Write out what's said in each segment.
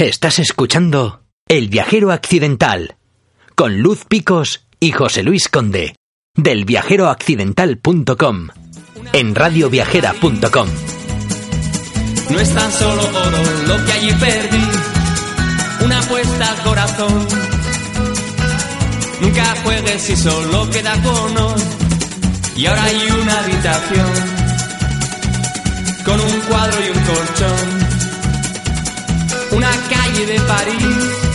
Estás escuchando El viajero accidental con Luz Picos y José Luis Conde del viajeroaccidental.com en radioviajera.com. No es tan solo oro lo que allí perdí, una apuesta al corazón. Nunca juegues si solo queda cono y ahora hay una habitación con un cuadro y un colchón una calle de París.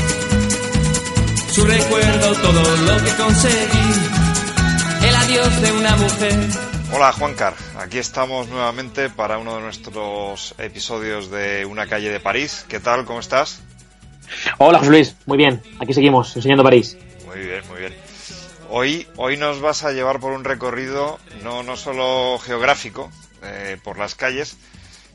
Su recuerdo, todo lo que conseguí, el adiós de una mujer. Hola Juancar, aquí estamos nuevamente para uno de nuestros episodios de Una calle de París. ¿Qué tal? ¿Cómo estás? Hola José Luis, muy bien, aquí seguimos enseñando París. Muy bien, muy bien. Hoy, hoy nos vas a llevar por un recorrido no, no solo geográfico eh, por las calles,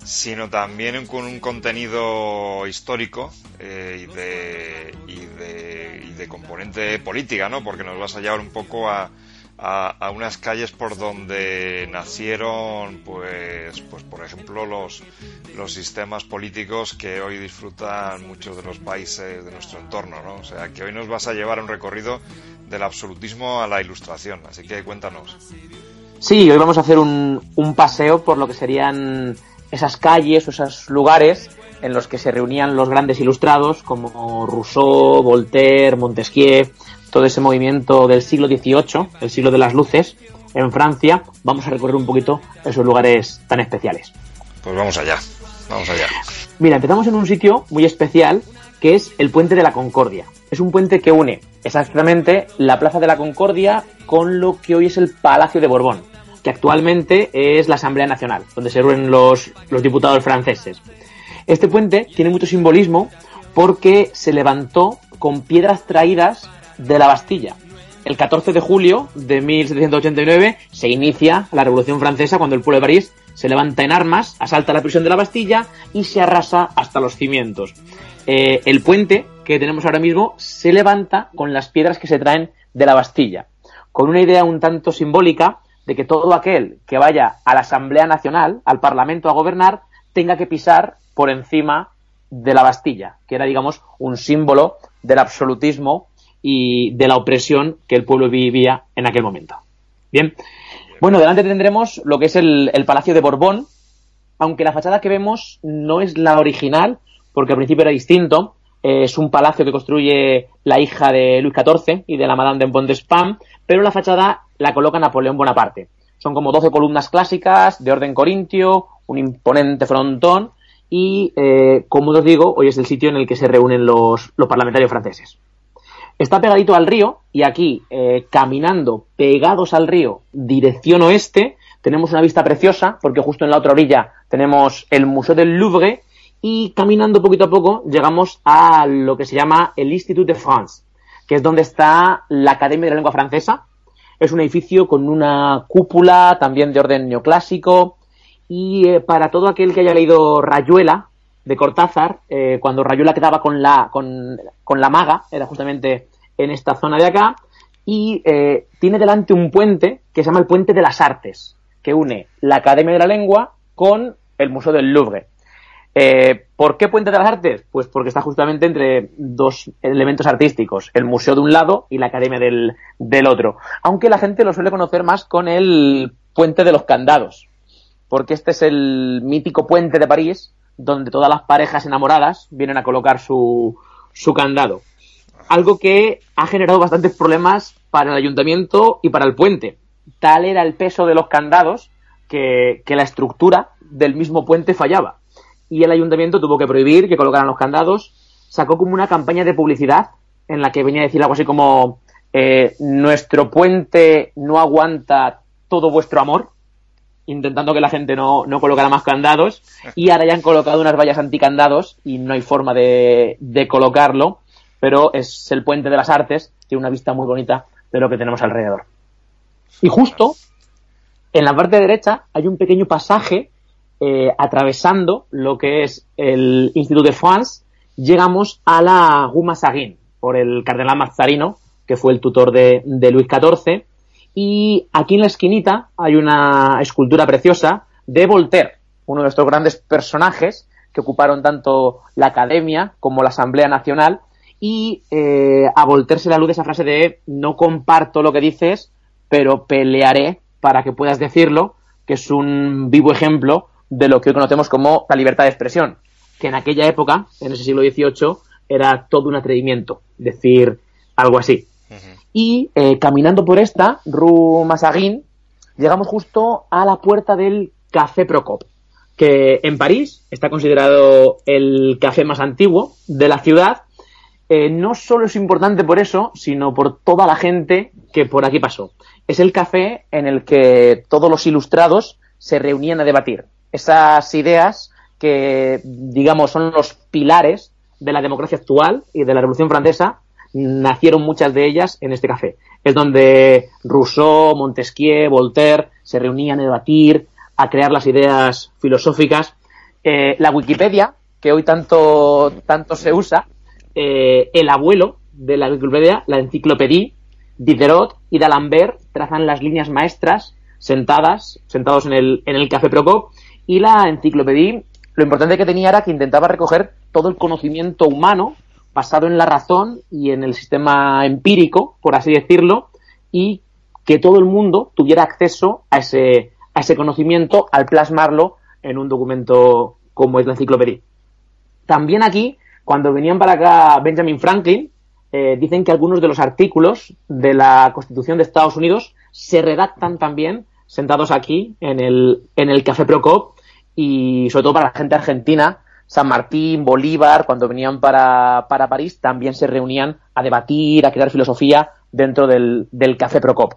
sino también con un contenido histórico eh, y, de, y, de, y, de, componente política, ¿no? Porque nos vas a llevar un poco a, a, unas calles por donde nacieron, pues, pues por ejemplo, los, los sistemas políticos que hoy disfrutan muchos de los países de nuestro entorno, ¿no? O sea, que hoy nos vas a llevar a un recorrido del absolutismo a la ilustración. Así que cuéntanos. Sí, hoy vamos a hacer un, un paseo por lo que serían esas calles o esos lugares en los que se reunían los grandes ilustrados como Rousseau, Voltaire, Montesquieu, todo ese movimiento del siglo XVIII, el siglo de las luces, en Francia, vamos a recorrer un poquito esos lugares tan especiales. Pues vamos allá, vamos allá. Mira, empezamos en un sitio muy especial que es el Puente de la Concordia. Es un puente que une exactamente la Plaza de la Concordia con lo que hoy es el Palacio de Borbón que actualmente es la Asamblea Nacional, donde se reúnen los, los diputados franceses. Este puente tiene mucho simbolismo porque se levantó con piedras traídas de la Bastilla. El 14 de julio de 1789 se inicia la Revolución Francesa cuando el pueblo de París se levanta en armas, asalta la prisión de la Bastilla y se arrasa hasta los cimientos. Eh, el puente que tenemos ahora mismo se levanta con las piedras que se traen de la Bastilla, con una idea un tanto simbólica de que todo aquel que vaya a la Asamblea Nacional, al Parlamento a gobernar, tenga que pisar por encima de la Bastilla, que era, digamos, un símbolo del absolutismo y de la opresión que el pueblo vivía en aquel momento. Bien. Bueno, delante tendremos lo que es el, el Palacio de Borbón, aunque la fachada que vemos no es la original, porque al principio era distinto. Es un palacio que construye la hija de Luis XIV y de la Madame de Montespan, pero la fachada la coloca Napoleón Bonaparte. Son como 12 columnas clásicas de orden corintio, un imponente frontón y, eh, como os digo, hoy es el sitio en el que se reúnen los, los parlamentarios franceses. Está pegadito al río y aquí, eh, caminando pegados al río, dirección oeste, tenemos una vista preciosa porque justo en la otra orilla tenemos el Museo del Louvre y caminando poquito a poco llegamos a lo que se llama el Institut de France, que es donde está la Academia de la Lengua Francesa, es un edificio con una cúpula también de orden neoclásico y eh, para todo aquel que haya leído Rayuela de Cortázar, eh, cuando Rayuela quedaba con la, con, con, la maga, era justamente en esta zona de acá, y eh, tiene delante un puente que se llama el Puente de las Artes, que une la Academia de la Lengua con el Museo del Louvre. Eh, ¿Por qué Puente de las Artes? Pues porque está justamente entre dos elementos artísticos, el museo de un lado y la academia del, del otro. Aunque la gente lo suele conocer más con el Puente de los Candados, porque este es el mítico puente de París donde todas las parejas enamoradas vienen a colocar su, su candado. Algo que ha generado bastantes problemas para el ayuntamiento y para el puente. Tal era el peso de los candados que, que la estructura del mismo puente fallaba y el ayuntamiento tuvo que prohibir que colocaran los candados. Sacó como una campaña de publicidad en la que venía a decir algo así como eh, nuestro puente no aguanta todo vuestro amor, intentando que la gente no, no colocara más candados y ahora ya han colocado unas vallas anticandados y no hay forma de, de colocarlo, pero es el puente de las artes, tiene una vista muy bonita de lo que tenemos alrededor. Y justo en la parte derecha hay un pequeño pasaje eh, atravesando lo que es el Institut de France, llegamos a la Rue Mazarin, por el cardenal Mazzarino, que fue el tutor de, de, Luis XIV. Y aquí en la esquinita hay una escultura preciosa de Voltaire, uno de estos grandes personajes que ocuparon tanto la Academia como la Asamblea Nacional y eh, a volterse la luz de esa frase de no comparto lo que dices, pero pelearé para que puedas decirlo, que es un vivo ejemplo de lo que hoy conocemos como la libertad de expresión, que en aquella época, en ese siglo XVIII, era todo un atrevimiento decir algo así. Y eh, caminando por esta, Rue Massaguin, llegamos justo a la puerta del Café Procop, que en París está considerado el café más antiguo de la ciudad. Eh, no solo es importante por eso, sino por toda la gente que por aquí pasó. Es el café en el que todos los ilustrados se reunían a debatir. Esas ideas que, digamos, son los pilares de la democracia actual y de la Revolución Francesa, nacieron muchas de ellas en este café. Es donde Rousseau, Montesquieu, Voltaire se reunían a debatir, a crear las ideas filosóficas. Eh, la Wikipedia, que hoy tanto, tanto se usa, eh, el abuelo de la Wikipedia, la enciclopedia, Diderot y D'Alembert trazan las líneas maestras sentadas, sentados en el, en el Café Procop, y la enciclopedia, lo importante que tenía era que intentaba recoger todo el conocimiento humano basado en la razón y en el sistema empírico, por así decirlo, y que todo el mundo tuviera acceso a ese, a ese conocimiento al plasmarlo en un documento como es la enciclopedia. También aquí, cuando venían para acá Benjamin Franklin, eh, dicen que algunos de los artículos de la Constitución de Estados Unidos se redactan también sentados aquí en el, en el Café Procop y sobre todo para la gente argentina San Martín, Bolívar, cuando venían para, para París, también se reunían a debatir, a crear filosofía dentro del, del Café Procop.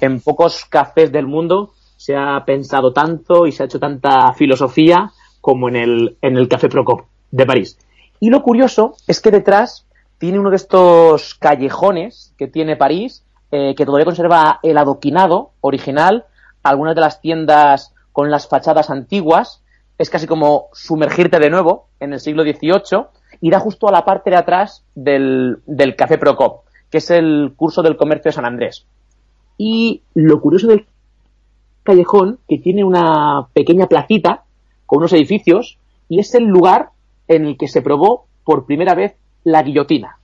En pocos cafés del mundo se ha pensado tanto y se ha hecho tanta filosofía como en el, en el Café Procop de París. Y lo curioso es que detrás tiene uno de estos callejones que tiene París, eh, que todavía conserva el adoquinado original, algunas de las tiendas con las fachadas antiguas, es casi como sumergirte de nuevo en el siglo XVIII, irá justo a la parte de atrás del, del Café Procop, que es el curso del comercio de San Andrés. Y lo curioso del callejón, que tiene una pequeña placita con unos edificios, y es el lugar en el que se probó por primera vez la guillotina.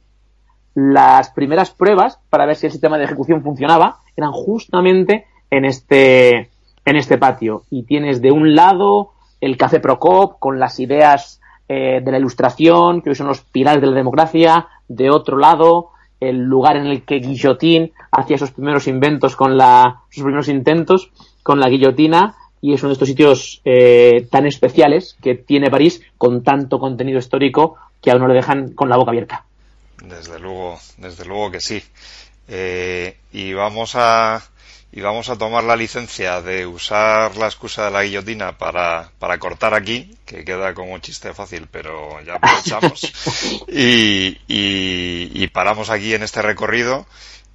Las primeras pruebas para ver si el sistema de ejecución funcionaba eran justamente en este, en este patio. Y tienes de un lado el Café Procop con las ideas eh, de la ilustración, que hoy son los pilares de la democracia, de otro lado, el lugar en el que Guillotín hacía sus primeros inventos con la, sus primeros intentos con la guillotina, y es uno de estos sitios eh, tan especiales que tiene París con tanto contenido histórico que a uno le dejan con la boca abierta. Desde luego, desde luego que sí. Eh, y vamos a, y vamos a tomar la licencia de usar la excusa de la guillotina para, para cortar aquí, que queda como un chiste fácil, pero ya aprovechamos. y, y, paramos aquí en este recorrido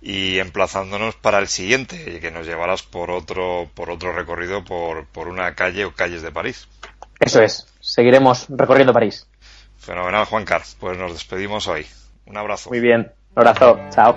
y emplazándonos para el siguiente, que nos llevarás por otro, por otro recorrido por, por una calle o calles de París. Eso es, seguiremos recorriendo París. Fenomenal, Juan Carlos. Pues nos despedimos hoy. Un abrazo. Muy bien, un abrazo, chao.